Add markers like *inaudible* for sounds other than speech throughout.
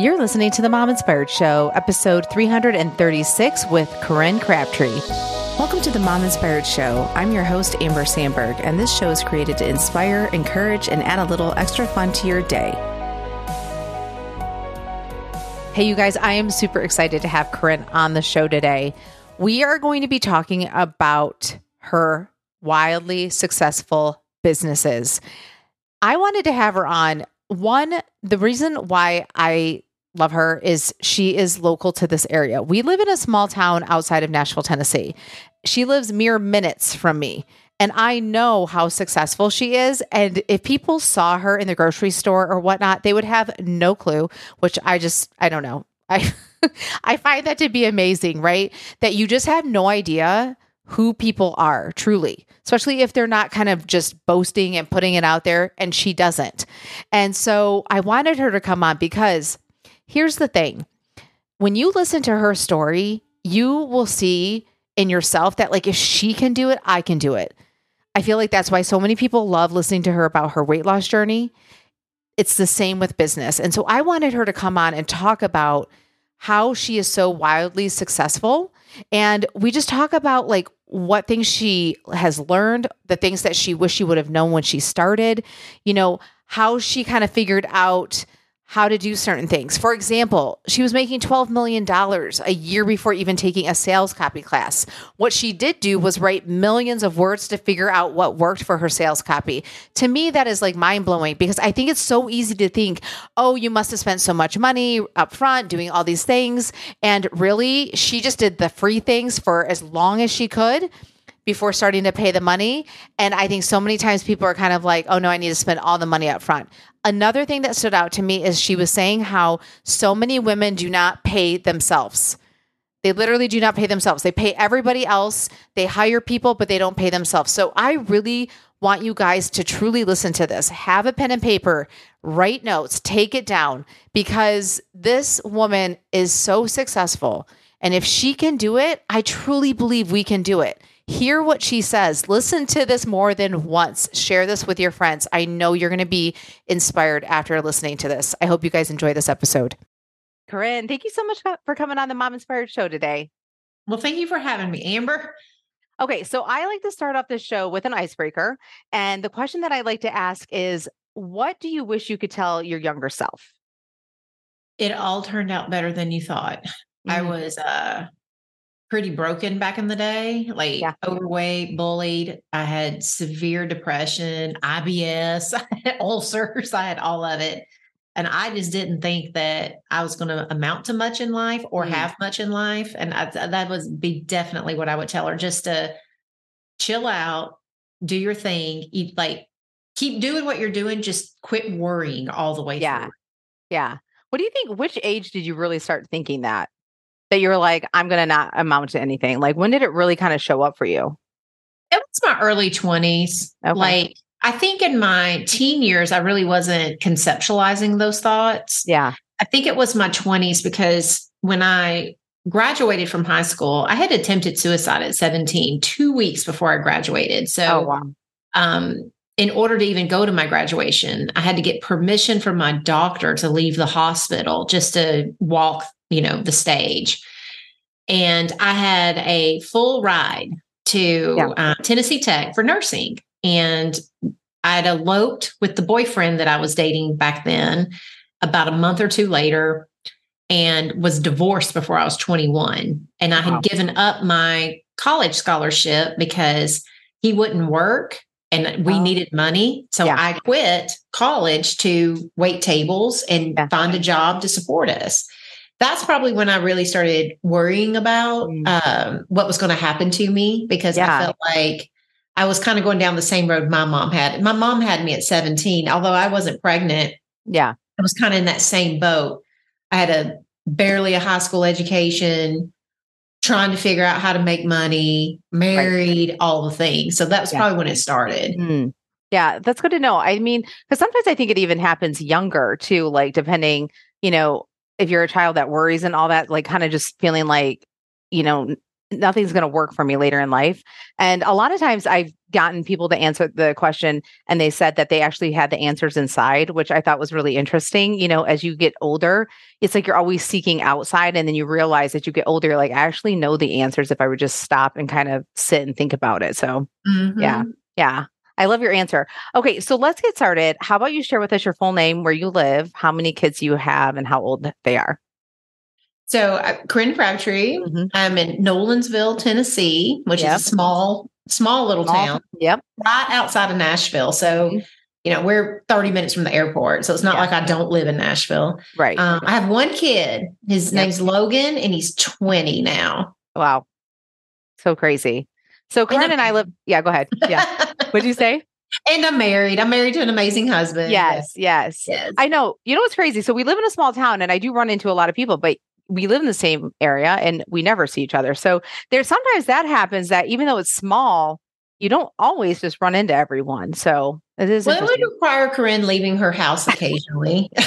You're listening to the Mom Inspired Show, episode 336 with Corinne Crabtree. Welcome to the Mom Inspired Show. I'm your host, Amber Sandberg, and this show is created to inspire, encourage, and add a little extra fun to your day. Hey, you guys, I am super excited to have Corinne on the show today. We are going to be talking about her wildly successful businesses. I wanted to have her on. One, the reason why I love her is she is local to this area. We live in a small town outside of Nashville, Tennessee. She lives mere minutes from me. And I know how successful she is. And if people saw her in the grocery store or whatnot, they would have no clue, which I just, I don't know. *laughs* I, I find that to be amazing, right? That you just have no idea who people are truly, especially if they're not kind of just boasting and putting it out there. And she doesn't. And so I wanted her to come on because here's the thing when you listen to her story, you will see in yourself that, like, if she can do it, I can do it. I feel like that's why so many people love listening to her about her weight loss journey. It's the same with business. And so I wanted her to come on and talk about how she is so wildly successful. And we just talk about like what things she has learned, the things that she wish she would have known when she started, you know, how she kind of figured out how to do certain things. For example, she was making $12 million a year before even taking a sales copy class. What she did do was write millions of words to figure out what worked for her sales copy. To me, that is like mind blowing because I think it's so easy to think, oh, you must have spent so much money up front doing all these things. And really, she just did the free things for as long as she could before starting to pay the money. And I think so many times people are kind of like, oh no, I need to spend all the money up front. Another thing that stood out to me is she was saying how so many women do not pay themselves. They literally do not pay themselves. They pay everybody else. They hire people, but they don't pay themselves. So I really want you guys to truly listen to this. Have a pen and paper, write notes, take it down because this woman is so successful. And if she can do it, I truly believe we can do it. Hear what she says. Listen to this more than once. Share this with your friends. I know you're going to be inspired after listening to this. I hope you guys enjoy this episode. Corinne, thank you so much for coming on the Mom Inspired Show today. Well, thank you for having me, Amber. Okay, so I like to start off the show with an icebreaker. And the question that I like to ask is what do you wish you could tell your younger self? It all turned out better than you thought. Mm-hmm. I was uh pretty broken back in the day, like yeah. overweight, bullied. I had severe depression, IBS, *laughs* I had ulcers, I had all of it. And I just didn't think that I was going to amount to much in life or mm. have much in life. And I, that would be definitely what I would tell her just to chill out, do your thing, eat, like keep doing what you're doing, just quit worrying all the way yeah. through. Yeah. What do you think? Which age did you really start thinking that? That you were like, I'm going to not amount to anything? Like, when did it really kind of show up for you? It was my early 20s. Okay. Like, I think in my teen years, I really wasn't conceptualizing those thoughts. Yeah. I think it was my 20s because when I graduated from high school, I had attempted suicide at 17, two weeks before I graduated. So, oh, wow. um, in order to even go to my graduation, I had to get permission from my doctor to leave the hospital just to walk you know, the stage. And I had a full ride to yeah. uh, Tennessee Tech for nursing. And I'd eloped with the boyfriend that I was dating back then about a month or two later and was divorced before I was 21. And I had wow. given up my college scholarship because he wouldn't work and we oh. needed money. So yeah. I quit college to wait tables and yeah. find a job to support us that's probably when I really started worrying about mm. um, what was going to happen to me because yeah. I felt like I was kind of going down the same road my mom had. My mom had me at 17, although I wasn't pregnant. Yeah. I was kind of in that same boat. I had a barely a high school education, trying to figure out how to make money, married, right. all the things. So that was yeah. probably when it started. Mm. Yeah, that's good to know. I mean, because sometimes I think it even happens younger too, like depending, you know, if you're a child that worries and all that, like kind of just feeling like, you know, nothing's going to work for me later in life. And a lot of times I've gotten people to answer the question and they said that they actually had the answers inside, which I thought was really interesting. You know, as you get older, it's like you're always seeking outside and then you realize that you get older, you're like, I actually know the answers if I would just stop and kind of sit and think about it. So, mm-hmm. yeah. Yeah. I love your answer. Okay, so let's get started. How about you share with us your full name, where you live, how many kids you have, and how old they are? So, uh, Corinne Crabtree. Mm-hmm. I'm in Nolensville, Tennessee, which yep. is a small, small little small, town. Yep. Right outside of Nashville. So, mm-hmm. you know, we're 30 minutes from the airport. So it's not like I don't live in Nashville. Right. Um, I have one kid. His yep. name's Logan, and he's 20 now. Wow. So crazy. So Corinne and I live. Yeah, go ahead. Yeah. *laughs* What'd you say? And I'm married. I'm married to an amazing husband. Yes, yes, yes. I know. You know what's crazy? So we live in a small town and I do run into a lot of people, but we live in the same area and we never see each other. So there's sometimes that happens that even though it's small, you don't always just run into everyone. So it is. Well, it would require Corinne leaving her house occasionally. *laughs*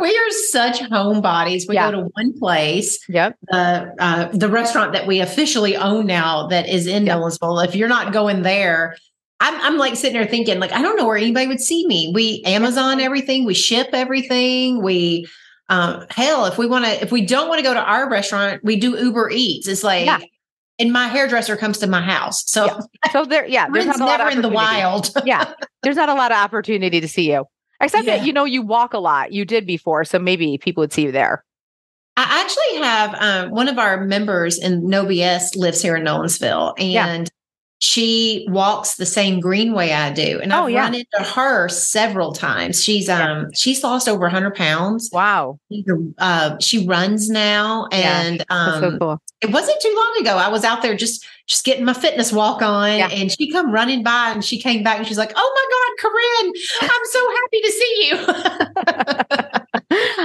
we are such homebodies. We yeah. go to one place. Yep. The uh, the restaurant that we officially own now that is in yep. Nolensville. If you're not going there, I'm, I'm like sitting there thinking, like, I don't know where anybody would see me. We Amazon everything, we ship everything, we um, hell, if we want to, if we don't want to go to our restaurant, we do Uber Eats. It's like, yeah. and my hairdresser comes to my house. So, yeah. so there, yeah, *laughs* there's not never in the wild. yeah, *laughs* there's not a lot of opportunity to see you, except yeah. that you know you walk a lot. You did before, so maybe people would see you there. I actually have um, one of our members in No BS lives here in Nolensville, and she walks the same greenway I do. And oh, I've yeah. run into her several times. She's um she's lost over 100 pounds. Wow. Uh, she runs now and yeah, um so cool. It wasn't too long ago. I was out there just just getting my fitness walk on and she come running by and she came back and she's like, "Oh my god, Corinne, I'm so happy to see you."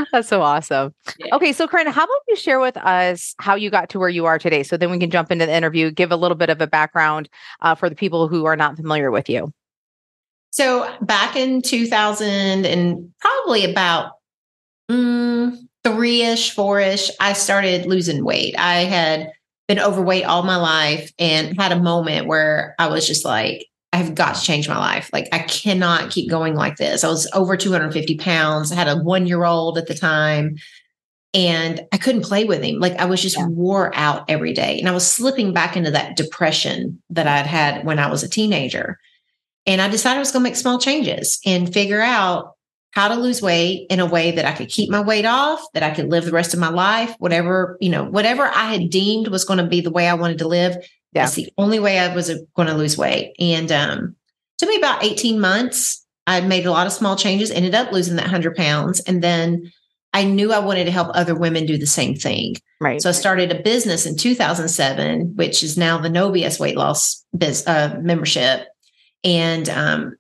*laughs* That's so awesome. Yeah. Okay, so Corinne, how about you share with us how you got to where you are today? So then we can jump into the interview, give a little bit of a background uh, for the people who are not familiar with you. So back in 2000 and probably about mm, three ish, four ish, I started losing weight. I had been overweight all my life and had a moment where I was just like, I've got to change my life. Like I cannot keep going like this. I was over 250 pounds. I had a one year old at the time and I couldn't play with him. Like I was just yeah. wore out every day. And I was slipping back into that depression that I'd had when I was a teenager. And I decided I was going to make small changes and figure out how to lose weight in a way that I could keep my weight off, that I could live the rest of my life, whatever, you know, whatever I had deemed was going to be the way I wanted to live, yeah. That's the only way I was going to lose weight. And um, took me about 18 months. I made a lot of small changes, ended up losing that 100 pounds. And then I knew I wanted to help other women do the same thing. Right. So I started a business in 2007, which is now the No BS weight loss biz, uh, membership. And um,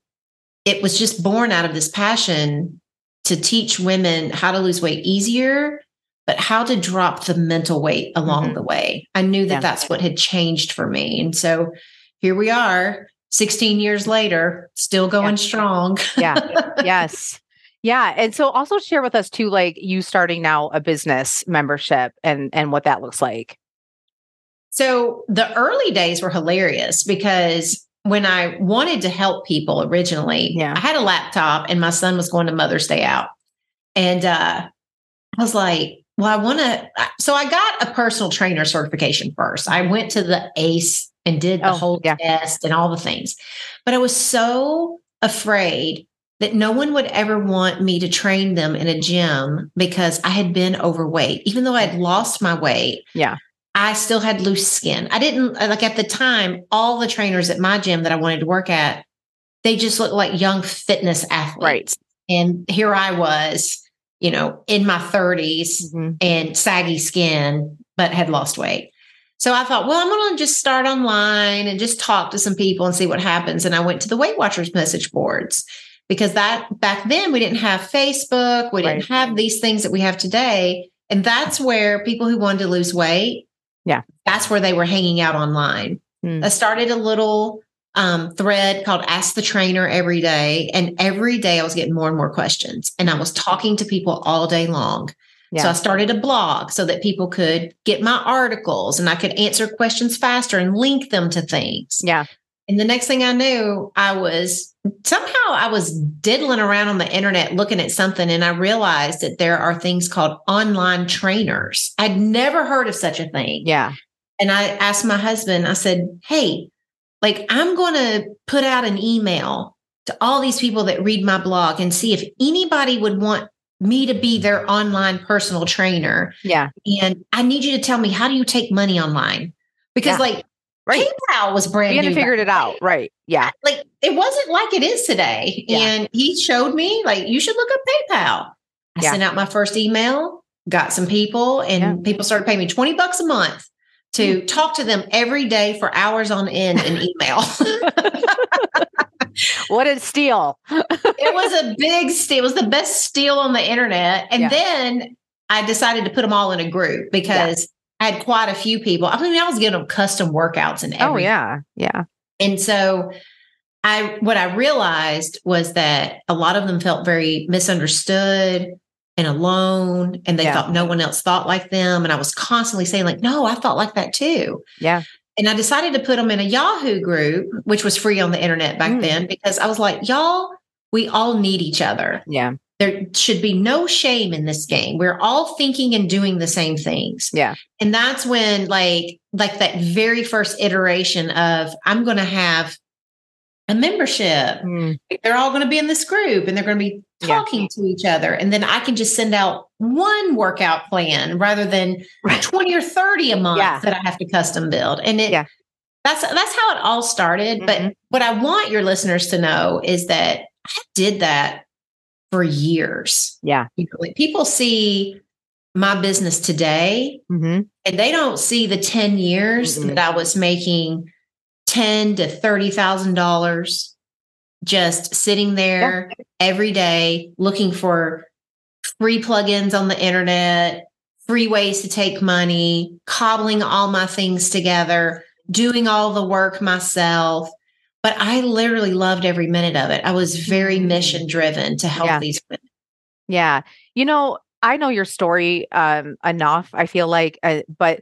it was just born out of this passion to teach women how to lose weight easier but how to drop the mental weight along mm-hmm. the way. I knew that yeah. that's what had changed for me. And so here we are 16 years later, still going yeah. strong. *laughs* yeah. Yes. Yeah. And so also share with us too, like you starting now a business membership and and what that looks like. So the early days were hilarious because when I wanted to help people originally, yeah. I had a laptop and my son was going to Mother's Day out. And uh, I was like, well, I want to. So I got a personal trainer certification first. I went to the ACE and did the oh, whole yeah. test and all the things. But I was so afraid that no one would ever want me to train them in a gym because I had been overweight. Even though I had lost my weight. Yeah. I still had loose skin. I didn't like at the time, all the trainers at my gym that I wanted to work at, they just looked like young fitness athletes. Right. And here I was you know, in my 30s mm-hmm. and saggy skin, but had lost weight. So I thought, well, I'm going to just start online and just talk to some people and see what happens. And I went to the Weight Watchers message boards because that back then we didn't have Facebook, we right. didn't have these things that we have today. And that's where people who wanted to lose weight, yeah, that's where they were hanging out online. Mm. I started a little um, thread called Ask the Trainer every day. And every day I was getting more and more questions. And I was talking to people all day long. Yeah. So I started a blog so that people could get my articles and I could answer questions faster and link them to things. Yeah. And the next thing I knew, I was somehow I was diddling around on the internet looking at something and I realized that there are things called online trainers. I'd never heard of such a thing. Yeah. And I asked my husband, I said, Hey, like I'm going to put out an email to all these people that read my blog and see if anybody would want me to be their online personal trainer. Yeah. And I need you to tell me how do you take money online? Because yeah. like right. PayPal was brand you new. You figured it out. Right. Yeah. Like it wasn't like it is today. Yeah. And he showed me like you should look up PayPal. I yeah. sent out my first email, got some people, and yeah. people started paying me 20 bucks a month to mm. talk to them every day for hours on end in email. *laughs* what a steal. it was a big steal. It was the best steal on the internet. And yeah. then I decided to put them all in a group because had quite a few people. I mean, I was giving them custom workouts and oh, everything. Oh, yeah. Yeah. And so I what I realized was that a lot of them felt very misunderstood and alone and they yeah. thought no one else thought like them and I was constantly saying like no I thought like that too. Yeah. And I decided to put them in a Yahoo group, which was free on the internet back mm. then, because I was like, y'all, we all need each other. Yeah. There should be no shame in this game. We're all thinking and doing the same things. Yeah. And that's when like like that very first iteration of I'm going to have a membership. Mm. They're all going to be in this group and they're going to be talking yeah. to each other. And then I can just send out one workout plan rather than right. 20 or 30 a month yeah. that I have to custom build. And it yeah. that's that's how it all started. Mm-hmm. But what I want your listeners to know is that I did that for years. Yeah. People see my business today mm-hmm. and they don't see the 10 years mm-hmm. that I was making ten to thirty thousand dollars just sitting there yeah. every day looking for free plugins on the internet, free ways to take money, cobbling all my things together, doing all the work myself. But I literally loved every minute of it. I was very mm. mission driven to help yeah. these women. Yeah. You know, I know your story um, enough, I feel like, uh, but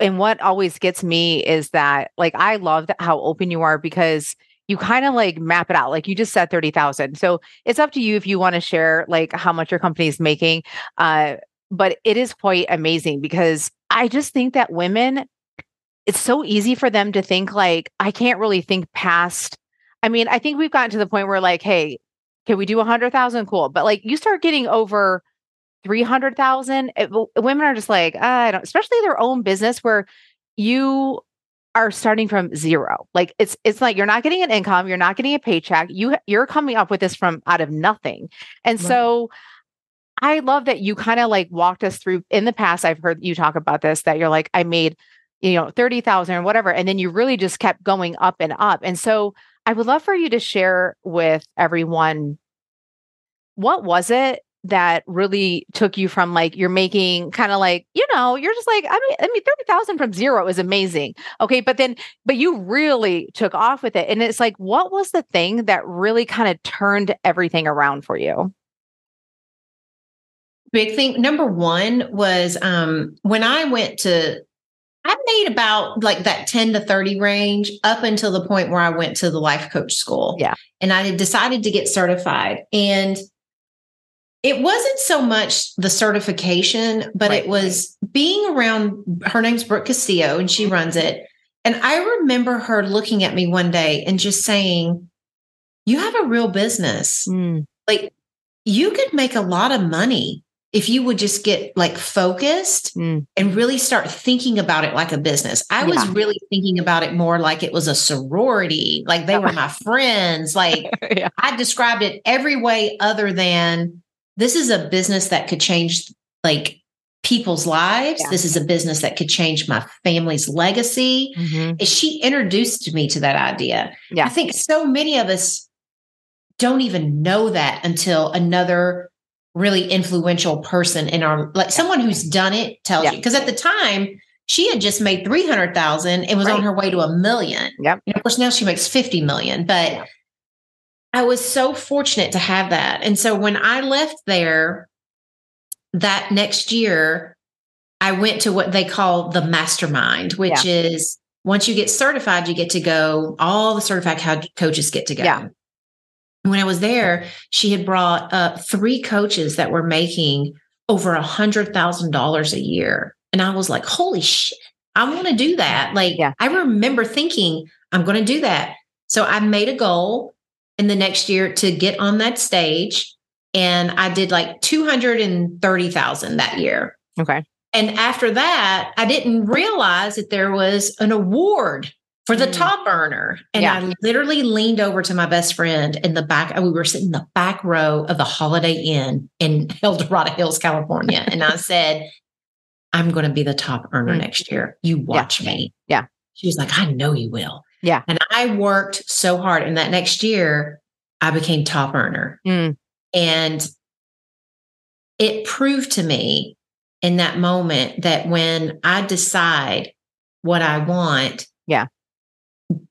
and what always gets me is that like I love that how open you are because you kind of like map it out. Like you just said 30,000. So it's up to you if you want to share like how much your company is making. Uh, but it is quite amazing because I just think that women, it's so easy for them to think like, I can't really think past. I mean, I think we've gotten to the point where like, hey, can we do a hundred thousand? Cool. But like you start getting over 300,000, women are just like, I don't, especially their own business where you are starting from zero. Like it's it's like you're not getting an income, you're not getting a paycheck. You you're coming up with this from out of nothing. And right. so I love that you kind of like walked us through in the past I've heard you talk about this that you're like I made you know 30,000 or whatever and then you really just kept going up and up. And so I would love for you to share with everyone what was it that really took you from like you're making kind of like you know you're just like I mean I mean thirty thousand from zero is amazing okay but then but you really took off with it and it's like what was the thing that really kind of turned everything around for you big thing number one was um when I went to I made about like that 10 to 30 range up until the point where I went to the life coach school. Yeah. And I decided to get certified. And it wasn't so much the certification, but right. it was being around her name's Brooke Castillo and she runs it. And I remember her looking at me one day and just saying, You have a real business. Mm. Like you could make a lot of money if you would just get like focused mm. and really start thinking about it like a business. I yeah. was really thinking about it more like it was a sorority, like they were my *laughs* friends. Like *laughs* yeah. I described it every way other than this is a business that could change like people's lives. Yeah. This is a business that could change my family's legacy. Mm-hmm. She introduced me to that idea. I think so many of us don't even know that until another really influential person in our like someone who's done it tells yeah. you because at the time she had just made 300,000 and was right. on her way to a million. Yep. of course now she makes 50 million, but I was so fortunate to have that. And so when I left there, that next year, I went to what they call the mastermind, which yeah. is once you get certified, you get to go, all the certified coaches get to go. Yeah. When I was there, she had brought up three coaches that were making over a hundred thousand dollars a year. And I was like, holy shit, I want to do that. Like, yeah. I remember thinking, I'm going to do that. So I made a goal in the next year to get on that stage. And I did like 230,000 that year. Okay. And after that, I didn't realize that there was an award for the mm. top earner. And yeah. I literally leaned over to my best friend in the back. We were sitting in the back row of the Holiday Inn in *laughs* El Dorado Hills, California. and I said, I'm going to be the top earner mm. next year. You watch yeah. me. Yeah. She was like, I know you will. Yeah. And I worked so hard. And that next year, I became top earner. Mm. And it proved to me in that moment that when I decide what I want, yeah,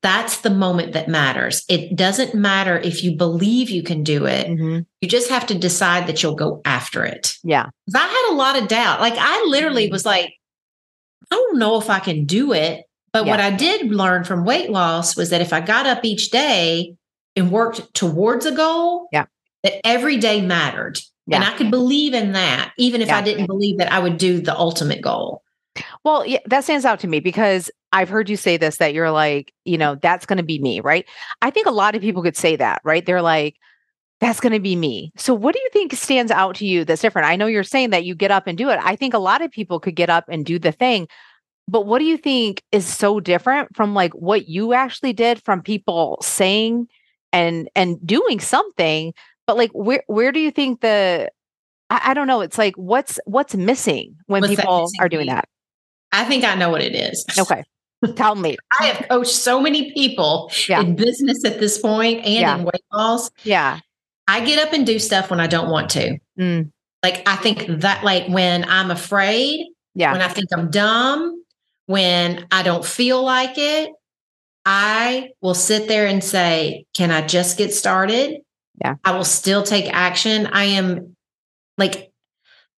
that's the moment that matters. It doesn't matter if you believe you can do it. Mm-hmm. You just have to decide that you'll go after it. Yeah. I had a lot of doubt. Like I literally mm-hmm. was like, I don't know if I can do it. But yeah. what I did learn from weight loss was that if I got up each day and worked towards a goal, yeah. that every day mattered. Yeah. And I could believe in that, even if yeah. I didn't believe that I would do the ultimate goal. Well, yeah, that stands out to me because I've heard you say this that you're like, you know, that's going to be me, right? I think a lot of people could say that, right? They're like, that's going to be me. So, what do you think stands out to you that's different? I know you're saying that you get up and do it. I think a lot of people could get up and do the thing. But what do you think is so different from like what you actually did from people saying and and doing something? But like where where do you think the I, I don't know, it's like what's what's missing when what's people missing are doing that? I think I know what it is. Okay. *laughs* Tell me. I have coached so many people yeah. in business at this point and yeah. in weight loss. Yeah. I get up and do stuff when I don't want to. Mm. Like I think that like when I'm afraid, yeah. when I think I'm dumb, when I don't feel like it, I will sit there and say, Can I just get started? Yeah. I will still take action. I am like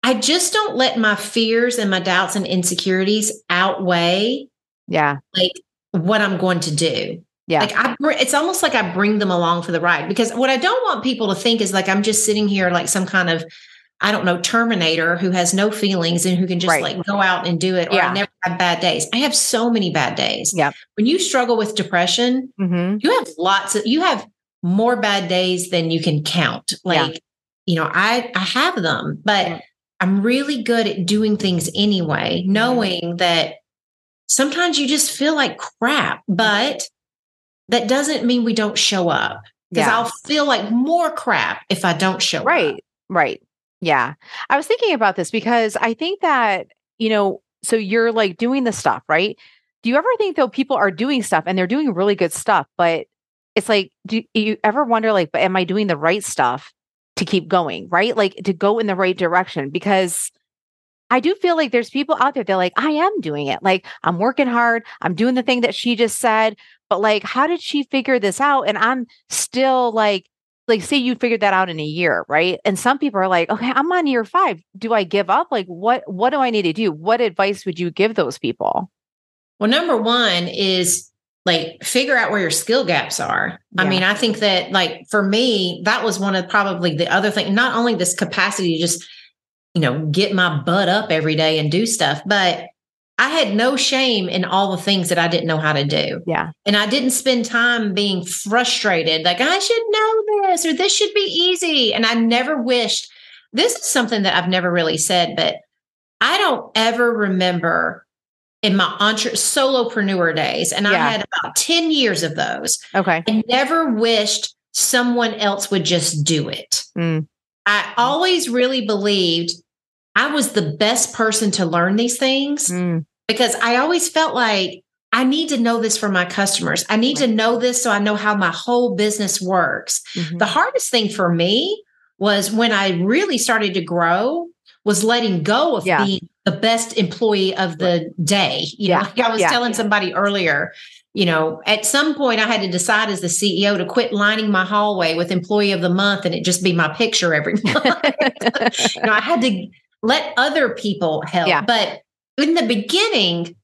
I just don't let my fears and my doubts and insecurities outweigh yeah like what I'm going to do. Yeah. Like I it's almost like I bring them along for the ride because what I don't want people to think is like I'm just sitting here like some kind of I don't know terminator who has no feelings and who can just right. like go out and do it or yeah. I never have bad days. I have so many bad days. Yeah. When you struggle with depression, mm-hmm. you have lots of you have more bad days than you can count. Like, yeah. you know, I I have them, but yeah I'm really good at doing things anyway, mm-hmm. knowing that sometimes you just feel like crap, but that doesn't mean we don't show up because yeah. I'll feel like more crap if I don't show right, up. Right. Right. Yeah. I was thinking about this because I think that, you know, so you're like doing the stuff, right? Do you ever think though people are doing stuff and they're doing really good stuff, but it's like, do you ever wonder like, but am I doing the right stuff? to keep going, right? Like to go in the right direction because I do feel like there's people out there, they're like, I am doing it. Like I'm working hard. I'm doing the thing that she just said. But like, how did she figure this out? And I'm still like, like say you figured that out in a year, right? And some people are like, okay, I'm on year five. Do I give up? Like what what do I need to do? What advice would you give those people? Well, number one is like figure out where your skill gaps are. Yeah. I mean, I think that like for me, that was one of probably the other thing, not only this capacity to just, you know, get my butt up every day and do stuff, but I had no shame in all the things that I didn't know how to do. Yeah. And I didn't spend time being frustrated, like I should know this or this should be easy. And I never wished this is something that I've never really said, but I don't ever remember in my entre- solopreneur days, and yeah. I had about 10 years of those. Okay. I never wished someone else would just do it. Mm. I always really believed I was the best person to learn these things mm. because I always felt like I need to know this for my customers. I need to know this so I know how my whole business works. Mm-hmm. The hardest thing for me was when I really started to grow was letting go of yeah. being the best employee of the day. You yeah. know, like I was yeah. telling somebody earlier, you know, at some point I had to decide as the CEO to quit lining my hallway with employee of the month and it just be my picture every *laughs* month. you know, I had to let other people help. Yeah. But in the beginning,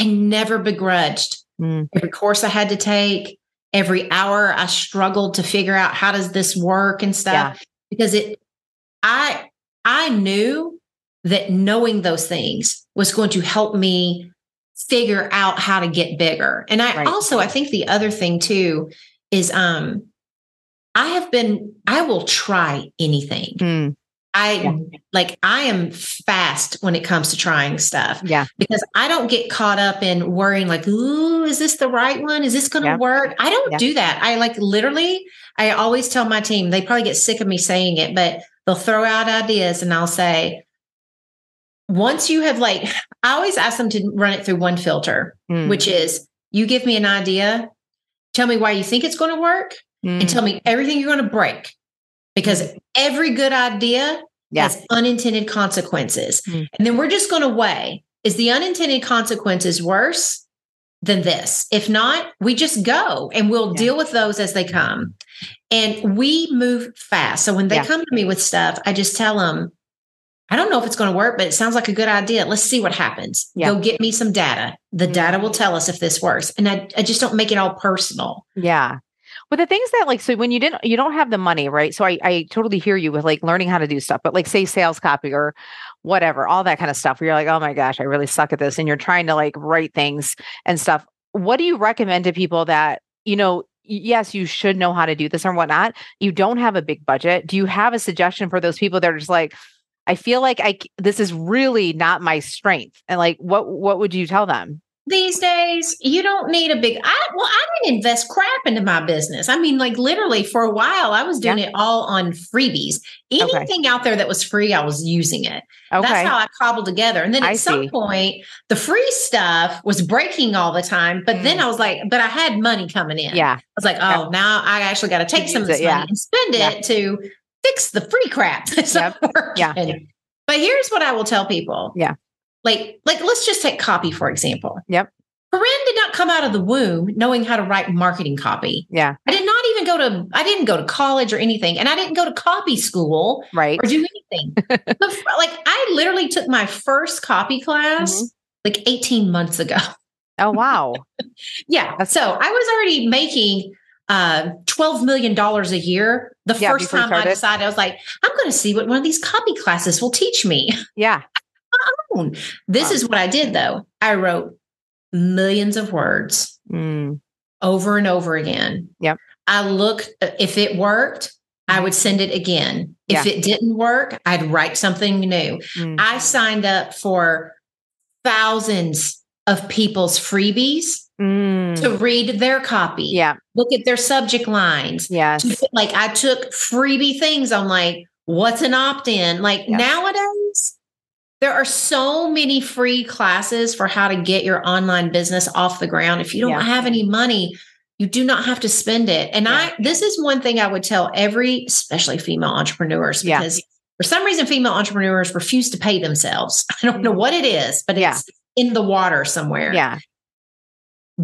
I never begrudged Mm. every course I had to take, every hour I struggled to figure out how does this work and stuff because it I I knew that knowing those things was going to help me figure out how to get bigger. And I Right. also I think the other thing too is um I have been I will try anything. Mm. I Yeah. like I am fast when it comes to trying stuff Yeah. because I don't get caught up in worrying like, ooh, is this the right one? Is this going to Yeah. work? I don't Yeah. do that. I like literally, I always tell my team, they probably get sick of me saying it, but they'll throw out ideas and I'll say, once you have like, I always ask them to run it through one filter, Mm. which is you give me an idea, tell me why you think it's going to work, Mm. and tell me everything you're going to break. Because every good idea Yeah. has unintended consequences. Mm. And then we're just going to weigh is the unintended consequences worse than this? If not, we just go and we'll Yeah. deal with those as they come. And we move fast. So when they Yeah. come to me with stuff, I just tell them, I don't know if it's going to work, but it sounds like a good idea. Let's see what happens. Yeah. Go get me some data. The Mhm. data will tell us if this works. And I, I just don't make it all personal. Yeah. But the things that like so when you didn't you don't have the money, right? So I I totally hear you with like learning how to do stuff, but like say sales copy or whatever, all that kind of stuff where you're like, oh my gosh, I really suck at this. And you're trying to like write things and stuff. What do you recommend to people that, you know, yes, you should know how to do this or whatnot. You don't have a big budget. Do you have a suggestion for those people that are just like, I feel like I this is really not my strength. And like what what would you tell them? these days you don't need a big i well i didn't invest crap into my business i mean like literally for a while i was doing it all on freebies Okay. anything out there that was free i was using it Okay. that's how i cobbled together and then at I some see. point the free stuff was breaking all the time but then Mm. i was like but i had money coming in yeah. i was like oh Yeah. now i actually got to take some of this it, money yeah. and spend Yeah. it to fix the free crap *laughs* that's Yep. not working. Yeah. but here's what i will tell people Yeah. like like let's just take copy for example Yep. Corinne did not come out of the womb knowing how to write marketing copy. Yeah. I did not even go to I didn't go to college or anything and I didn't go to copy school Right. or do anything. *laughs* Bef- like I literally took my first copy class Mhm. like 18 months ago. Oh wow. *laughs* Yeah. That's- so I was already making uh 12 million dollars a year the Yeah, first time I decided I was like I'm going to see what one of these copy classes will teach me. *laughs* Yeah. This Wow. is what I did though. I wrote millions of words Mm, over and over again. Yep. I looked, if it worked, I would send it again. If it didn't work, I'd write something new. mm, I signed up for thousands of people's freebies mm. To mm. read their copy, Yeah. look at their subject lines. Yes. To- Like I took freebie things on like, what's an opt in? Like Yeah. nowadays, there are so many free classes for how to get your online business off the ground. If you don't Yeah. have any money, you do not have to spend it. And Yeah. I, this is one thing I would tell every, especially female entrepreneurs, Yeah. because for some reason, female entrepreneurs refuse to pay themselves. *laughs* I don't know mm. what it is, but Yeah. it's in the water somewhere. Yeah.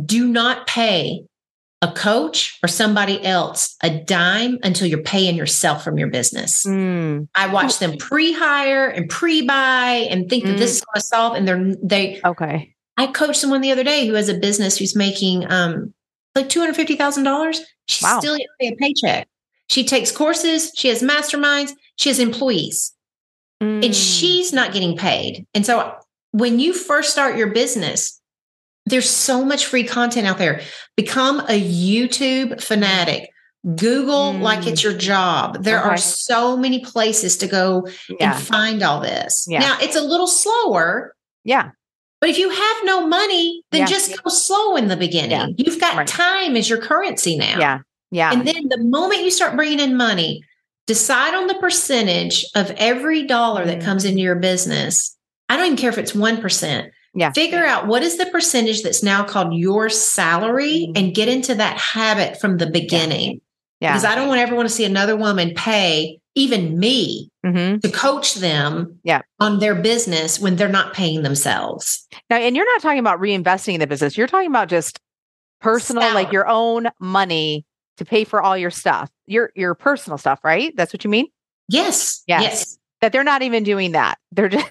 Do not pay a coach or somebody else a dime until you're paying yourself from your business. Mm, I watch them pre-hire and pre-buy and think that this is going to solve. And they're they. okay. I coached someone the other day who has a business who's making um like two hundred fifty thousand dollars. She's Wow. still getting a paycheck. She takes courses. She has masterminds. She has employees, and Mm, she's not getting paid. And so when you first start your business. There's so much free content out there. Become a YouTube fanatic. Google Mm. like it's your job. There are so many places to go yeah. and find all this. Yeah. Now it's a little slower, Yeah. but if you have no money, then Yeah. just go slow in the beginning. You've got Right. time as your currency now. Yeah. Yeah. And then the moment you start bringing in money, decide on the percentage of every dollar that Mm. comes into your business. I don't even care if it's 1%. Yeah. Figure out what is the percentage that's now called your salary Mm. and get into that habit from the beginning. yeah. Because I don't want everyone to see another woman pay even me hmm to coach them Yeah. on their business when they're not paying themselves. Now, and you're not talking about reinvesting in the business. You're talking about just personal, like your own money to pay for all your stuff, your your personal stuff, right? That's what you mean. Yes. Yes. Yes. that they're not even doing that. They're just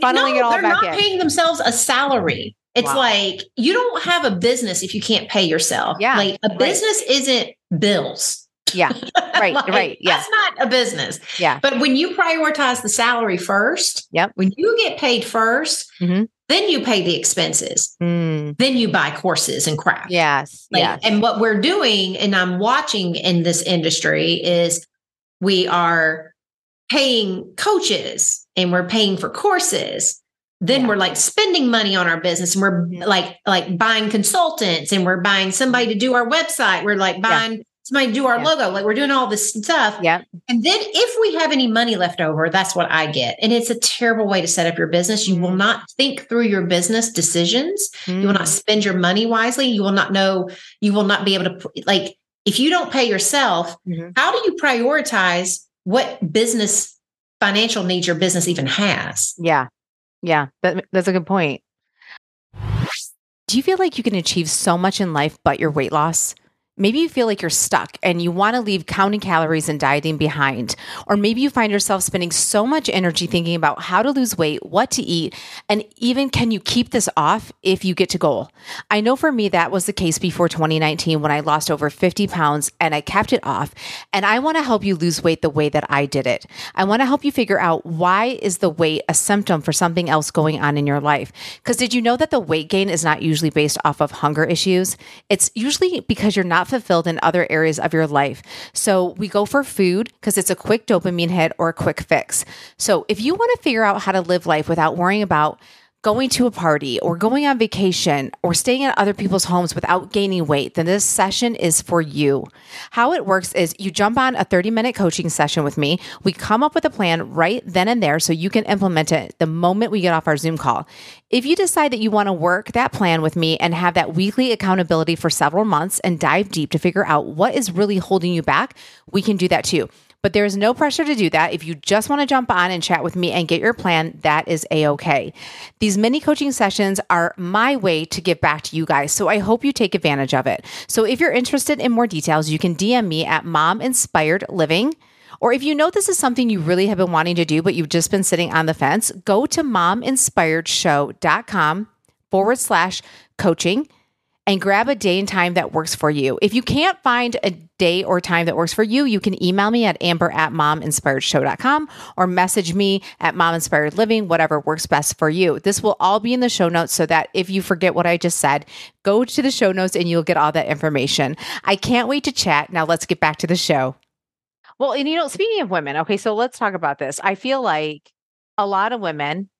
funneling no, it all they're back not paying themselves a salary. It's wow. like you don't have a business if you can't pay yourself. Yeah. Like a business right. isn't bills. Yeah. *laughs* Right. like, right. Yeah. That's not a business. Yeah. But when you prioritize the salary first, yep. when you get paid 1st mm-hmm. then you pay the expenses. Mm. Then you buy courses and crap. Yes. Like, yes. And what we're doing, and I'm watching in this industry, is we are paying coaches and we're paying for courses then yeah. we're like spending money on our business and we're like like buying consultants and we're buying somebody to do our website we're like buying yeah. somebody to do our yeah. logo like we're doing all this stuff yeah and then if we have any money left over that's what i get and it's a terrible way to set up your business you mm. will not think through your business decisions mm. you will not mm. spend your money wisely you will not know you will not be able to like if you don't pay yourself mm-hmm. how do you prioritize what business financial needs your business even has yeah yeah, that, that's a good point. Do you feel like you can achieve so much in life but your weight loss? Maybe you feel like you're stuck and you want to leave counting calories and dieting behind. Or maybe you find yourself spending so much energy thinking about how to lose weight, what to eat, and even can you keep this off if you get to goal? I know for me that was the case before 2019 when I lost over 50 pounds and I kept it off. And I want to help you lose weight the way that I did it. I want to help you figure out why is the weight a symptom for something else going on in your life? Because did you know that the weight gain is not usually based off of hunger issues? It's usually because you're not fulfilled in other areas of your life. So we go for food because it's a quick dopamine hit or a quick fix. So if you want to figure out how to live life without worrying about going to a party or going on vacation or staying at other people's homes without gaining weight, then this session is for you. How it works is you jump on a 30 minute coaching session with me. We come up with a plan right then and there so you can implement it the moment we get off our Zoom call. If you decide that you want to work that plan with me and have that weekly accountability for several months and dive deep to figure out what is really holding you back, we can do that too. But there is no pressure to do that. If you just want to jump on and chat with me and get your plan, that is a okay. These mini coaching sessions are my way to give back to you guys. So I hope you take advantage of it. So if you're interested in more details, you can DM me at Mom Inspired Living. Or if you know this is something you really have been wanting to do, but you've just been sitting on the fence, go to mominspiredshow.com forward slash coaching and grab a day and time that works for you. If you can't find a day or time that works for you, you can email me at amber at mominspiredshow.com or message me at mominspiredliving, whatever works best for you. This will all be in the show notes so that if you forget what I just said, go to the show notes and you'll get all that information. I can't wait to chat. Now let's get back to the show. Well, and you know, speaking of women, okay, so let's talk about this. I feel like a lot of women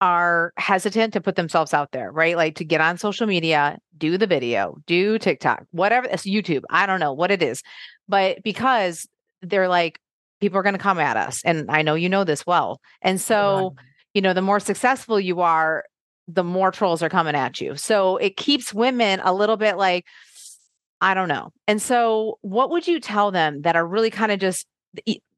are hesitant to put themselves out there, right? Like to get on social media, do the video, do TikTok, whatever it's YouTube. I don't know what it is. But because they're like, people are going to come at us. And I know you know this well. And so, you know, the more successful you are, the more trolls are coming at you. So it keeps women a little bit like, I don't know. And so, what would you tell them that are really kind of just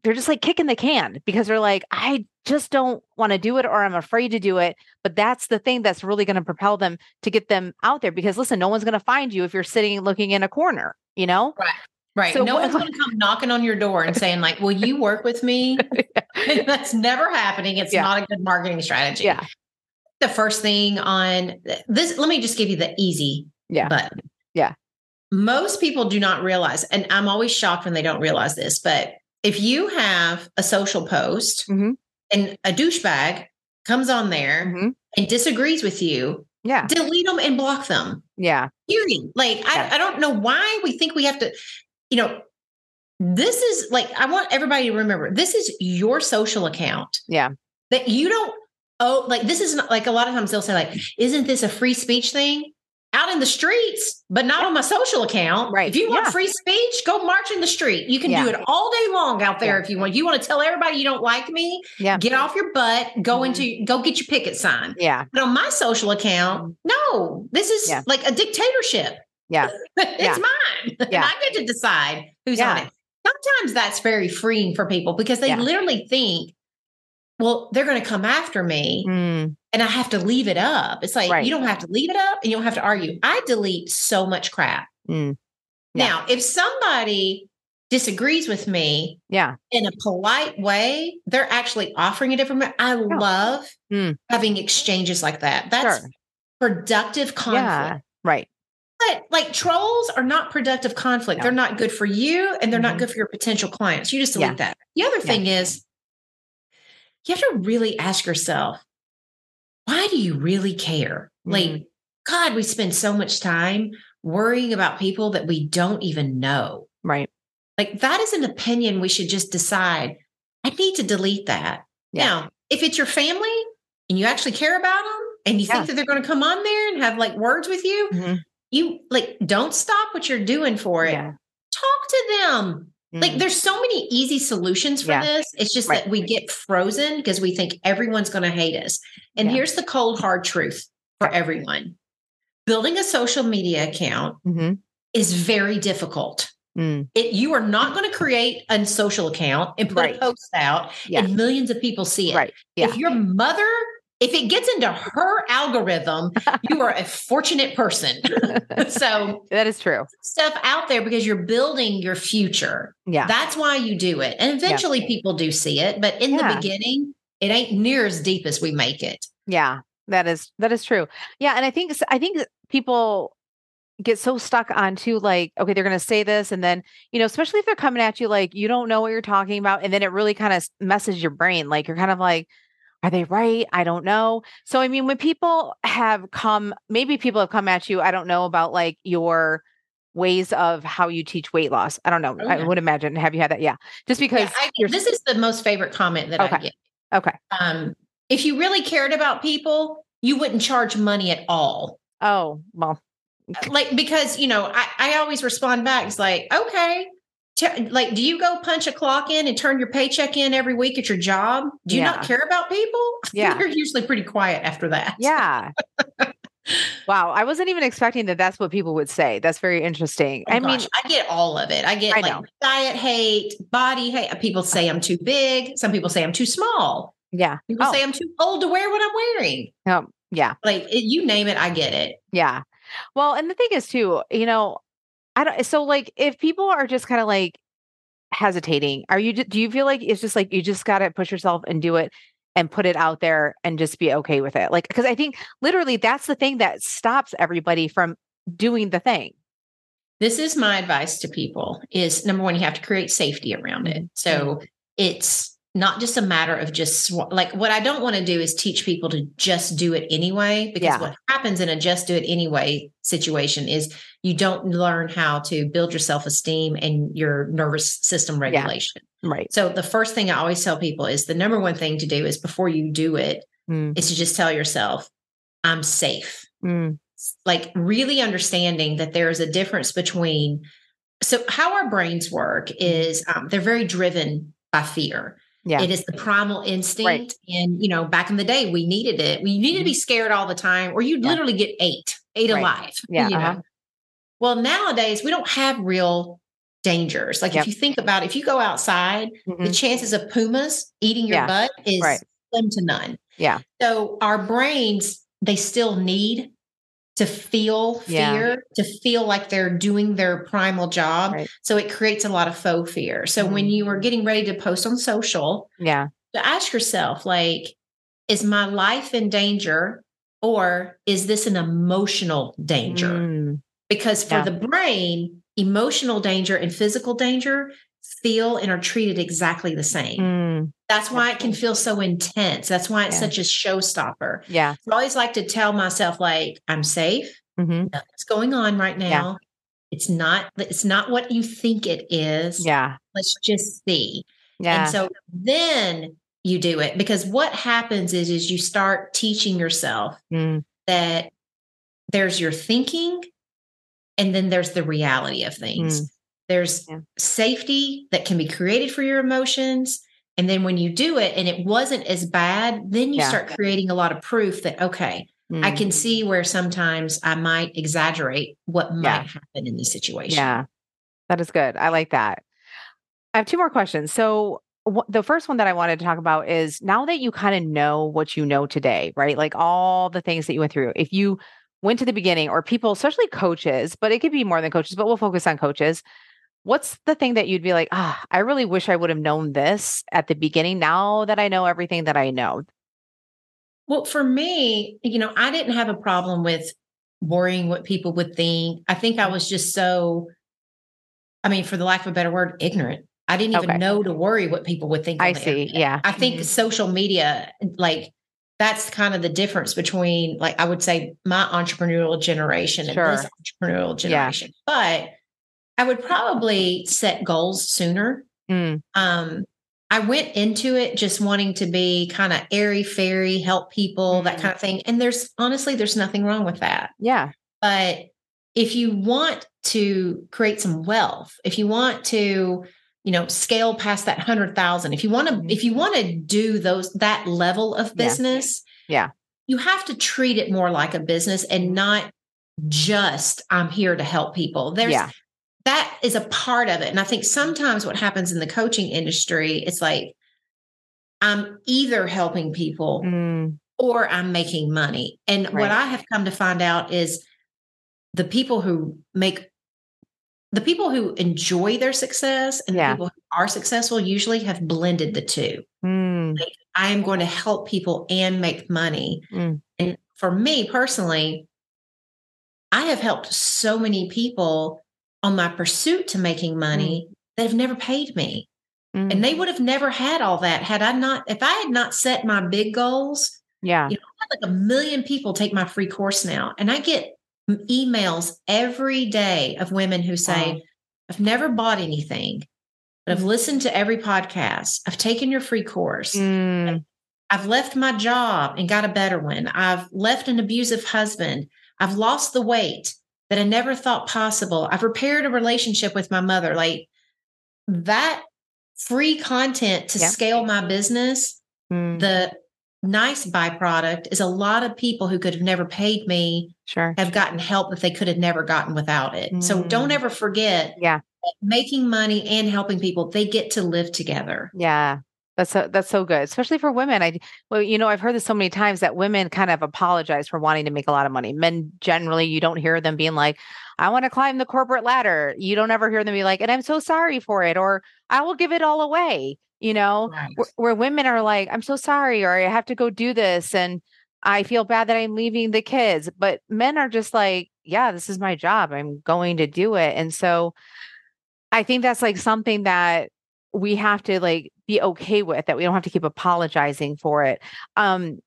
they're just like kicking the can because they're like, I just don't want to do it or I'm afraid to do it. But that's the thing that's really going to propel them to get them out there because listen, no one's going to find you if you're sitting looking in a corner, you know? Right. Right. So no one's going to come knocking on your door and saying, like, will *laughs* you work with me? *laughs* *laughs* that's never happening. It's yeah. not a good marketing strategy. Yeah. The first thing on this, let me just give you the easy yeah. button. Yeah. Most people do not realize, and I'm always shocked when they don't realize this, but if you have a social post mm-hmm. and a douchebag comes on there mm-hmm. and disagrees with you, yeah, delete them and block them. Yeah. Period. Like yeah. I, I don't know why we think we have to, you know, this is like I want everybody to remember this is your social account. Yeah. That you don't oh like this is not like a lot of times they'll say like isn't this a free speech thing? Out in the streets, but not on my social account. Right. If you want yeah. free speech, go march in the street. You can yeah. do it all day long out there yeah. if you want. You want to tell everybody you don't like me? Yeah. Get off your butt, go mm-hmm. into go get your picket sign. Yeah. But on my social account, no, this is like a dictatorship. Yeah. *laughs* it's mine. *laughs* Yeah. I get to decide who's on it. Sometimes that's very freeing for people because they literally think well, they're going to come after me mm. and I have to leave it up. It's like, right. you don't have to leave it up and you don't have to argue. I delete so much crap. Mm. Yeah. Now, if somebody disagrees with me yeah in a polite way they're actually offering a different i yeah. love mm. having exchanges like that that's sure. productive conflict yeah, right but like trolls are not productive conflict no. they're not good for you and they're mm-hmm. not good for your potential clients you just delete yeah. that the other thing is you have to really ask yourself why do you really care mm. like god we spend so much time worrying about people that we don't even know right like that is an opinion we should just decide. I need to delete that. Yeah. Now, if it's your family and you actually care about them and you yeah. think that they're going to come on there and have like words with you, mm-hmm. you like don't stop what you're doing for it. Yeah. Talk to them. Mm-hmm. Like there's so many easy solutions for yeah. this. It's just right. that we get frozen because we think everyone's going to hate us. And here's the cold hard truth for everyone. Building a social media account mm-hmm. is very difficult. Mm. It, you are not going to create a social account and put right. a post out yeah. and millions of people see it. Right. Yeah. If your mother, if it gets into her algorithm, you are a fortunate person. *laughs* so that is true. Stuff out there because you're building your future. Yeah. That's why you do it. And eventually yeah. people do see it. But in yeah. the beginning, it ain't near as deep as we make it. Yeah. That is that is true. Yeah. And I think I think people get so stuck onto like, okay, they're going to say this. And then, you know, especially if they're coming at you like you don't know what you're talking about. And then it really kind of messes your brain. Like you're kind of like, are they right? I don't know. So, I mean, when people have come, maybe people have come at you, I don't know about like your ways of how you teach weight loss. I don't know. Oh, yeah. I would imagine. Have you had that? Yeah. Just because yeah, I, this is the most favorite comment that okay. I get. Okay. Um, if you really cared about people, you wouldn't charge money at all. Oh, well, like because you know I, I always respond back it's like okay like do you go punch a clock in and turn your paycheck in every week at your job? Do you yeah. not care about people? *laughs* Yeah. You're usually pretty quiet after that. Yeah. Wow i wasn't even expecting that that's what people would say. That's very interesting. Oh, i gosh, mean i get all of it. I get I like know. diet hate body hate. Uh, people say i'm too big. Some people say i'm too small. Yeah. People oh. say i'm too old to wear what i'm wearing. Oh yeah. Like it, you name it i get it. Yeah. Well, and the thing is too, you know, I don't so like if people are just kind of like hesitating, are you do you feel like it's just like you just got to push yourself and do it and put it out there and just be okay with it? Like cuz I think literally that's the thing that stops everybody from doing the thing. This is my advice to people is number 1 you have to create safety around it. Mm-hmm. So it's not just a matter of just sw- like what I don't want to do is teach people to just do it anyway because yeah. what happens in a just do it anyway situation is you don't learn how to build your self-esteem and your nervous system regulation. Yeah. Right. So the first thing I always tell people is the number one thing to do is before you do it mm. is to just tell yourself I'm safe. Mm. Like really understanding that there is a difference between so how our brains work is um, they're very driven by fear. Yeah. It is the primal instinct. Right. And, you know, back in the day, we needed it. We needed to be mm-hmm. scared all the time, or you'd yeah. literally get ate, ate right. alive. *laughs* Yeah. You uh-huh. know? Well, nowadays, we don't have real dangers. Like yep. if you think about it, if you go outside, mm-hmm. the chances of pumas eating your yeah. butt is right. slim to none. Yeah. So our brains, they still need to feel fear, yeah. to feel like they're doing their primal job. Right. So it creates a lot of faux fear. So mm-hmm. when you are getting ready to post on social, yeah, to ask yourself, like, is my life in danger or is this an emotional danger? Mm. Because for yeah. the brain, emotional danger and physical danger feel and are treated exactly the same. Mm. That's why it can feel so intense. That's why it's yeah. such a showstopper. Yeah. I always like to tell myself, like, I'm safe. Mm-hmm. Nothing's going on right now. Yeah. It's not, it's not what you think it is. Yeah. Let's just see. Yeah. And so then you do it because what happens is, is you start teaching yourself mm. that there's your thinking and then there's the reality of things. Mm. There's yeah. safety that can be created for your emotions. And then when you do it and it wasn't as bad, then you yeah. start creating a lot of proof that, okay, mm. I can mm. see where sometimes I might exaggerate what might yeah. happen in this situation. Yeah, that is good. I like that. I have two more questions. So, the first one that I wanted to talk about is now that you kind of know what you know today, right? Like all the things that you went through. If you went to the beginning, or people, especially coaches, but it could be more than coaches, but we'll focus on coaches what's the thing that you'd be like, ah, I really wish I would have known this at the beginning now that I know everything that I know? Well, for me, you know, I didn't have a problem with worrying what people would think. I think I was just so, I mean, for the lack of a better word, ignorant. I didn't even okay. know to worry what people would think. I see. Internet. Yeah. I think mm-hmm. social media, like, that's kind of the difference between, like, I would say my entrepreneurial generation sure. and this entrepreneurial generation. Yeah. But I would probably set goals sooner. Mm. Um, I went into it just wanting to be kind of airy fairy, help people, mm-hmm. that kind of thing. And there's honestly, there's nothing wrong with that. Yeah. But if you want to create some wealth, if you want to, you know, scale past that hundred thousand, if you want to, mm-hmm. if you want to do those that level of business, yeah. yeah, you have to treat it more like a business and not just I'm here to help people. There's yeah that is a part of it. And I think sometimes what happens in the coaching industry, it's like I'm either helping people mm. or I'm making money. And right. what I have come to find out is the people who make the people who enjoy their success and yeah. the people who are successful usually have blended the two. Mm. Like, I am going to help people and make money. Mm. And for me personally, I have helped so many people on my pursuit to making money mm. that have never paid me. Mm. And they would have never had all that had I not, if I had not set my big goals. Yeah. You know, like a million people take my free course now. And I get emails every day of women who say, wow. I've never bought anything, but I've mm. listened to every podcast. I've taken your free course. Mm. I've left my job and got a better one. I've left an abusive husband. I've lost the weight that I never thought possible. I've repaired a relationship with my mother. Like that free content to scale my business, mm. the nice byproduct is a lot of people who could have never paid me sure have gotten help that they could have never gotten without it. Mm. So don't mm. ever forget yeah making money and helping people they get to live together. Yeah. That's so, that's so good, especially for women. I well, you know, I've heard this so many times that women kind of apologize for wanting to make a lot of money. Men generally, you don't hear them being like, "I want to climb the corporate ladder." You don't ever hear them be like, "And I'm so sorry for it," or "I will give it all away." You know, right. where, where women are like, "I'm so sorry," or "I have to go do this," and I feel bad that I'm leaving the kids. But men are just like, "Yeah, this is my job. I'm going to do it," and so. I think that's like something that we have to like be okay with that we don't have to keep apologizing for it. Um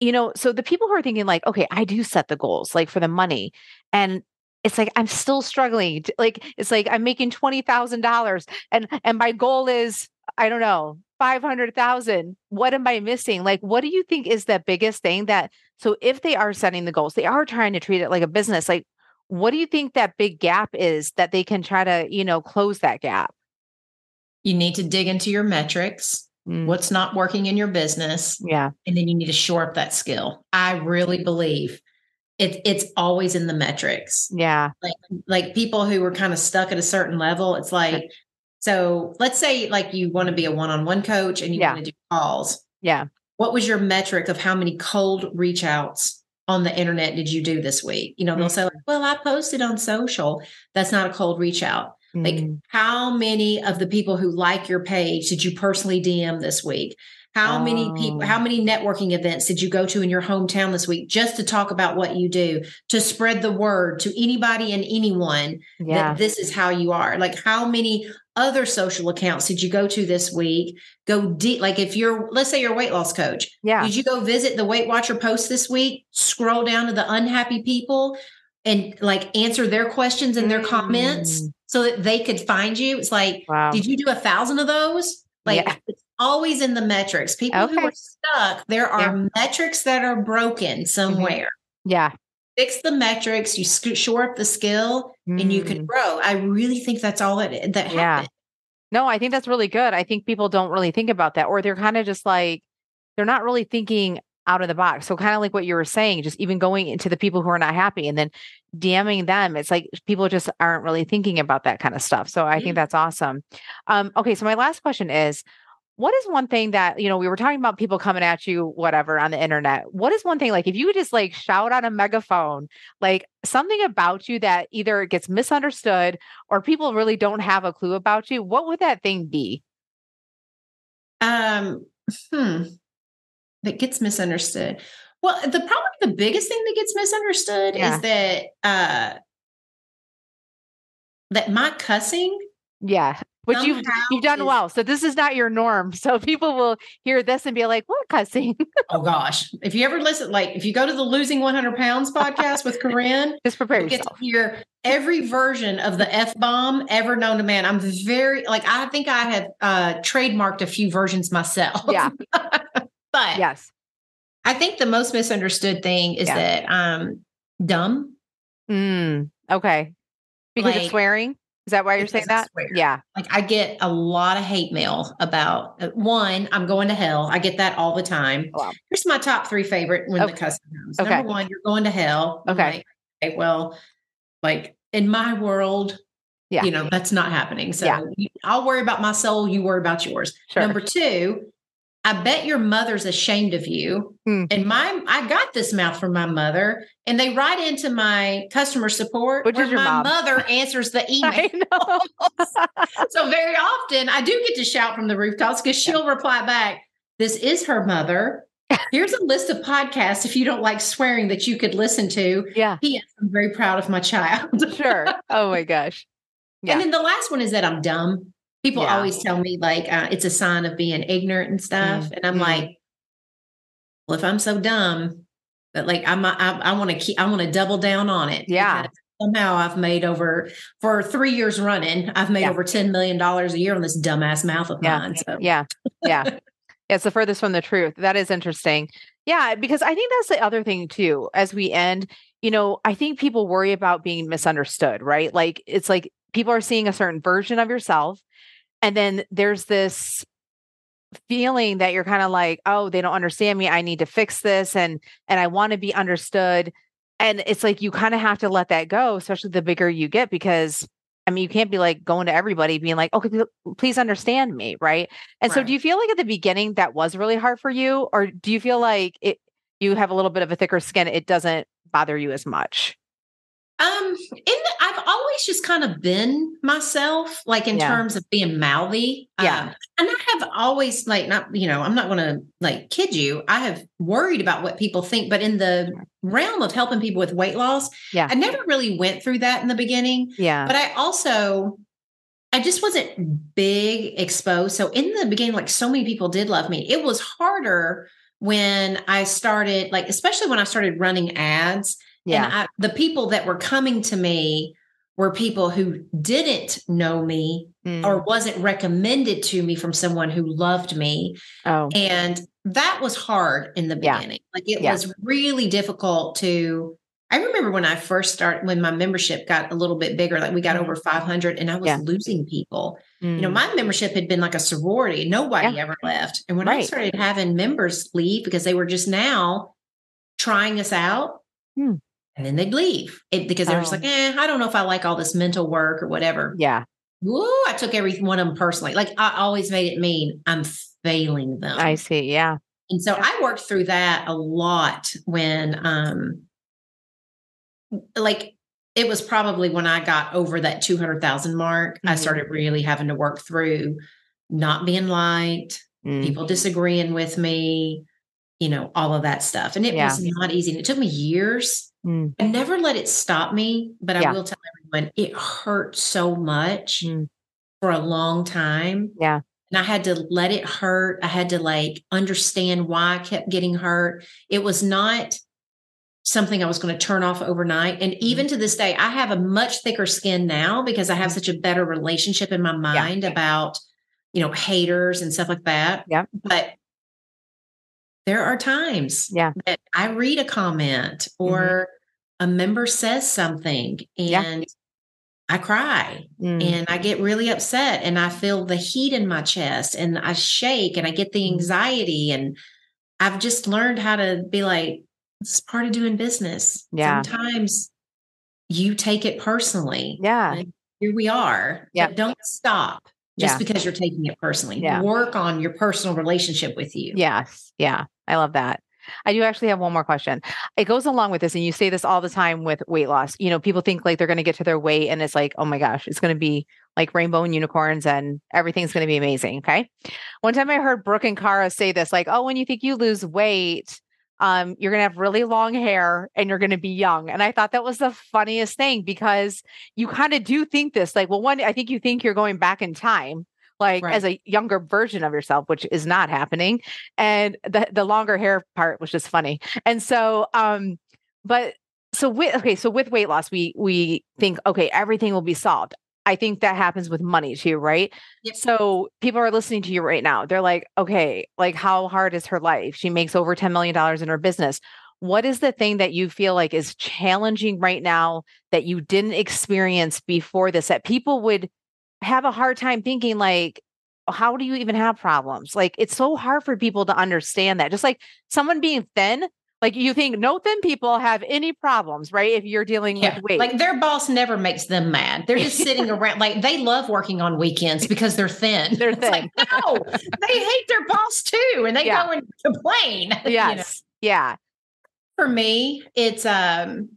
you know so the people who are thinking like okay i do set the goals like for the money and it's like i'm still struggling like it's like i'm making $20000 and and my goal is i don't know 500,000 what am i missing? Like what do you think is the biggest thing that so if they are setting the goals they are trying to treat it like a business like what do you think that big gap is that they can try to you know close that gap you need to dig into your metrics mm. what's not working in your business yeah. and then you need to shore up that skill. I really believe it, it's always in the metrics. Yeah. Like like people who are kind of stuck at a certain level it's like so let's say like you want to be a one-on-one coach and you yeah. want to do calls. Yeah. What was your metric of how many cold reach outs on the internet did you do this week? You know they'll mm. say like, well i posted on social. That's not a cold reach out like, mm. how many of the people who like your page did you personally DM this week? How oh. many people, how many networking events did you go to in your hometown this week just to talk about what you do, to spread the word to anybody and anyone yeah. that this is how you are? Like, how many other social accounts did you go to this week? Go deep. Like, if you're, let's say you're a weight loss coach. Yeah. Did you go visit the Weight Watcher post this week? Scroll down to the unhappy people and like answer their questions and their mm. comments so that they could find you. It's like, wow. did you do a thousand of those? Like yeah. it's always in the metrics. People okay. who are stuck, there are yeah. metrics that are broken mm-hmm. somewhere. Mm-hmm. Yeah. Fix the metrics, you shore up the skill, mm. and you can mm. grow. I really think that's all that that yeah. happened. No, I think that's really good. I think people don't really think about that, or they're kind of just like they're not really thinking out of the box. So kind of like what you were saying, just even going into the people who are not happy and then DMing them. It's like people just aren't really thinking about that kind of stuff. So I think that's awesome. Um, okay. So my last question is what is one thing that, you know, we were talking about people coming at you, whatever, on the internet. What is one thing, like, if you just like shout on a megaphone, like something about you that either gets misunderstood or people really don't have a clue about you, what would that thing be? Um, hmm, that gets misunderstood. Well, the probably the biggest thing that gets misunderstood yeah. is that uh that my cussing yeah which you've you've done is, well so this is not your norm *laughs* so people will hear this and be like what cussing? *laughs* Oh gosh. If you ever listen like if you go to the losing 100 pounds *laughs* podcast with corinne just prepare you yourself. get to hear every version of the f-bomb ever known to man. I'm very like i think i have uh trademarked a few versions myself. Yeah. But yes I think the most misunderstood thing is yeah. that I'm dumb. Mm, okay. Because like, of swearing? Is that why you're saying that? Yeah. Like I get a lot of hate mail about uh, one, I'm going to hell. I get that all the time. Wow. Here's my top three favorite when okay. the comes. Okay. Number one, you're going to hell. Okay. Like, okay. Well, like in my world, yeah. you know, that's not happening. So yeah. I'll worry about my soul. You worry about yours. Sure. Number two, I bet your mother's ashamed of you. Hmm. And my I got this mouth from my mother, and they write into my customer support Which is your my mom. mother answers the *laughs* email. *laughs* so very often I do get to shout from the rooftops because she'll reply back, This is her mother. Here's a list of podcasts if you don't like swearing that you could listen to. Yeah. P.S. I'm very proud of my child. sure. Oh my gosh. Yeah. And then the last one is that I'm dumb. People yeah. always tell me like uh, it's a sign of being ignorant and stuff, mm-hmm. and I'm mm-hmm. like, well, if I'm so dumb that like I'm, I, I want to keep, I want to double down on it. Yeah. Somehow I've made over for three years running. I've made yeah. over ten million dollars a year on this dumbass mouth of yeah. mine. So yeah, *laughs* yeah, it's the furthest from the truth. That is interesting. Yeah, because I think that's the other thing too. As we end, you know, I think people worry about being misunderstood, right? Like it's like people are seeing a certain version of yourself and then there's this feeling that you're kind of like oh they don't understand me i need to fix this and and i want to be understood. And it's like you kind of have to let that go especially the bigger you get because i mean you can't be like going to everybody being like okay please understand me right? And right. so do you feel like at the beginning that was really hard for you or do you feel like it you have a little bit of a thicker skin it doesn't bother you as much um, in the, I've always just kind of been myself, like in yeah. terms of being mouthy. Yeah. Um, and I have always like not, you know, I'm not going to like kid you. I have worried about what people think, but in the realm of helping people with weight loss, yeah, I never really went through that in the beginning. Yeah. But I also, I just wasn't big exposed. So in the beginning, like so many people did love me. It was harder when I started, like, especially when I started running ads yeah. And I, the people that were coming to me were people who didn't know me mm. or wasn't recommended to me from someone who loved me. Oh. And that was hard in the beginning. Yeah. Like it yeah. was really difficult to I remember when I first started when my membership got a little bit bigger, like we got mm. over 500 and I was yeah. losing people. Mm. You know, mm. my membership had been like a sorority. Nobody ever left. And when right. I started having members leave because they were just now trying us out, hmm and then they'd leave it, because they were just like, oh. eh, I don't know if I like all this mental work or whatever. Yeah. Ooh, I took every one of them personally. Like I always made it mean I'm failing them. I see. Yeah. And so I worked through that a lot when, um, like it was probably when I got over that 200,000 mark, mm-hmm. I started really having to work through not being liked, mm-hmm. people disagreeing with me, you know, all of that stuff. And it yeah. was not easy. And it took me years Mm. I never let it stop me, but I will tell everyone it hurt so much mm. for a long time. Yeah. And I had to let it hurt. I had to like understand why I kept getting hurt. It was not something I was going to turn off overnight. And even mm. to this day, I have a much thicker skin now because I have such a better relationship in my mind yeah. about, you know, haters and stuff like that. Yeah. But there are times yeah. that I read a comment or mm-hmm. a member says something and yeah. I cry mm. and I get really upset and I feel the heat in my chest and I shake and I get the mm. anxiety. And I've just learned how to be like, it's part of doing business. Yeah. Sometimes you take it personally. Yeah. Like, here we are. Yeah. Don't stop. Just yeah. because you're taking it personally. Yeah. Work on your personal relationship with you. Yes. Yeah. I love that. I do actually have one more question. It goes along with this, and you say this all the time with weight loss. You know, people think like they're going to get to their weight, and it's like, oh my gosh, it's going to be like rainbow and unicorns, and everything's going to be amazing. Okay. One time I heard Brooke and Cara say this, like, oh, when you think you lose weight, um, you're going to have really long hair and you're going to be young. And I thought that was the funniest thing because you kind of do think this, like, well, one, I think you think you're going back in time like right. as a younger version of yourself, which is not happening. And the the longer hair part was just funny. And so um, but so with okay, so with weight loss, we we think, okay, everything will be solved. I think that happens with money too, right? Yep. So people are listening to you right now. They're like, okay, like how hard is her life? She makes over $10 million in her business. What is the thing that you feel like is challenging right now that you didn't experience before this that people would have a hard time thinking like how do you even have problems like it's so hard for people to understand that just like someone being thin like you think no thin people have any problems right if you're dealing yeah. with weight like their boss never makes them mad they're just sitting *laughs* around like they love working on weekends because they're thin they're thin like, no they hate their boss too and they yeah. go and complain yes *laughs* you know? yeah for me it's um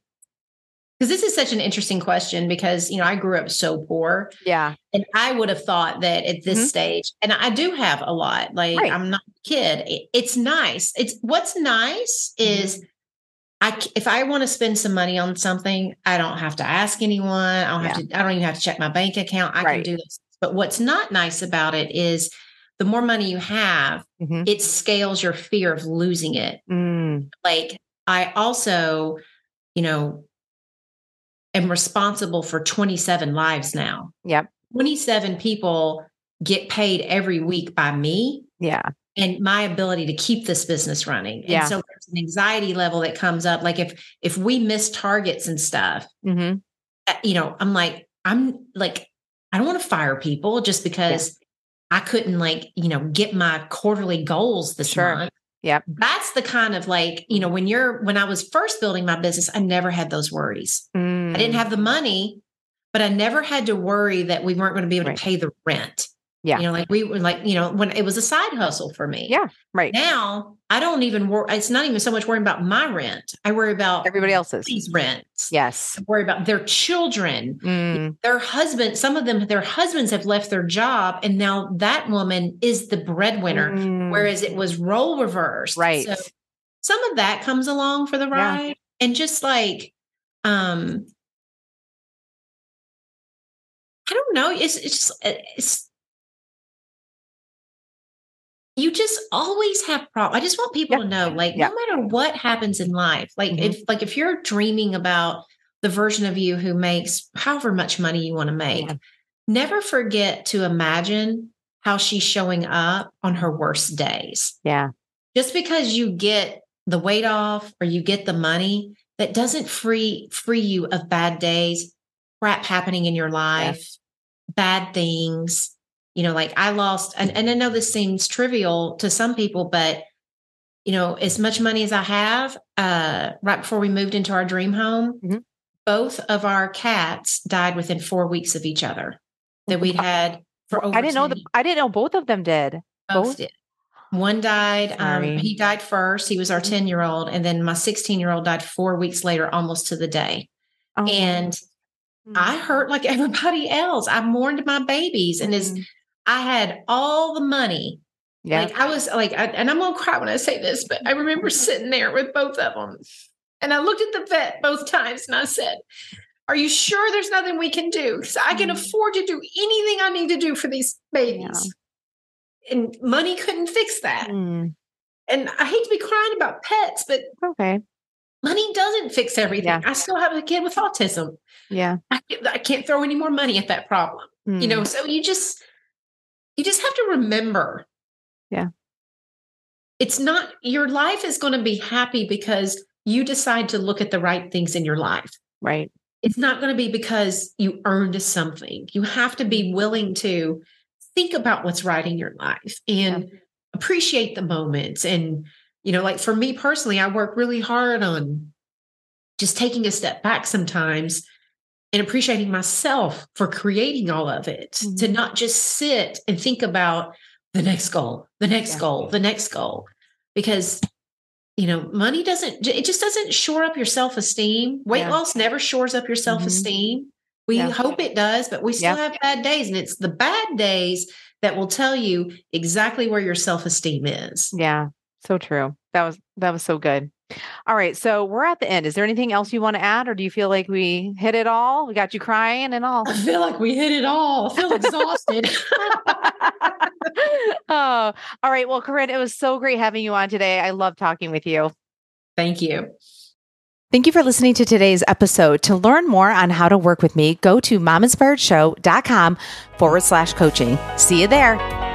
because this is such an interesting question because you know I grew up so poor. Yeah. And I would have thought that at this mm-hmm. stage, and I do have a lot. Like right. I'm not a kid. It, it's nice. It's what's nice mm-hmm. is I if I want to spend some money on something, I don't have to ask anyone. I don't have yeah. to. I don't even have to check my bank account. I right. can do this. But what's not nice about it is the more money you have, mm-hmm. it scales your fear of losing it. Mm. Like I also, you know, am responsible for 27 lives now. Yep. 27 people get paid every week by me. Yeah. And my ability to keep this business running. Yeah. And so there's an anxiety level that comes up. Like if if we miss targets and stuff, mm-hmm. Uh, you know, I'm like, I'm like, I don't want to fire people just because yeah. I couldn't like, you know, get my quarterly goals this sure. month. Yeah. That's the kind of like, you know, when you're, when I was first building my business, I never had those worries. Mm. I didn't have the money, but I never had to worry that we weren't going to be able right. to pay the rent. Yeah. You know, like we were like, you know, when it was a side hustle for me. Yeah. Right. Now I don't even worry. It's not even so much worrying about my rent. I worry about everybody else's these rents. Yes. I worry about their children, mm. their husband. Some of them, their husbands have left their job and now that woman is the breadwinner, mm. whereas it was role reversed. Right. So some of that comes along for the ride. Yeah. And just like, um, I don't know. It's, it's just, it's, you just always have problems. I just want people to know, like, no matter what happens in life, like mm-hmm. if like if you're dreaming about the version of you who makes however much money you want to make, yeah. never forget to imagine how she's showing up on her worst days. Yeah. Just because you get the weight off or you get the money, that doesn't free free you of bad days, crap happening in your life, bad things you know, like I lost, and, and I know this seems trivial to some people, but you know, as much money as I have, uh, right before we moved into our dream home, mm-hmm. both of our cats died within four weeks of each other that we'd had for over. I didn't know the, I didn't know both of them did. Both, both? did. One died. Um, he died first. He was our 10 year old. And then my 16 year old died four weeks later, almost to the day. Oh. And mm-hmm. I hurt like *laughs* everybody else. I mourned my babies. And mm-hmm. as I had all the money. Yeah. Like I was like, I, and I'm gonna cry when I say this, but I remember *laughs* sitting there with both of them. And I looked at the vet both times and I said, Are you sure there's nothing we can do? Because I can mm. afford to do anything I need to do for these babies. Yeah. And money couldn't fix that. Mm. And I hate to be crying about pets, but okay. Money doesn't fix everything. Yeah. I still have a kid with autism. Yeah. I, I can't throw any more money at that problem. Mm. You know, mm. so you just you just have to remember. Yeah. It's not your life is going to be happy because you decide to look at the right things in your life. Right. It's not going to be because you earned something. You have to be willing to think about what's right in your life and yeah. appreciate the moments. And, you know, like for me personally, I work really hard on just taking a step back sometimes and appreciating myself for creating all of it, mm-hmm. to not just sit and think about the next goal, the next yeah. goal, the next goal. Because you know, money doesn't, it just doesn't shore up your self esteem. Weight yeah. loss never shores up your self esteem. Mm-hmm. We yeah. hope it does, but we still have bad days. And it's the bad days that will tell you exactly where your self esteem is. Yeah. So true. That was, that was so good. All right. So we're at the end. Is there anything else you want to add, or do you feel like we hit it all? We got you crying and all. I feel like we hit it all. I feel exhausted. *laughs* oh, all right. Well, Corinne, it was so great having you on today. I love talking with you. Thank you. Thank you for listening to today's episode. To learn more on how to work with me, go to mominspiredshow.com forward slash coaching. See you there.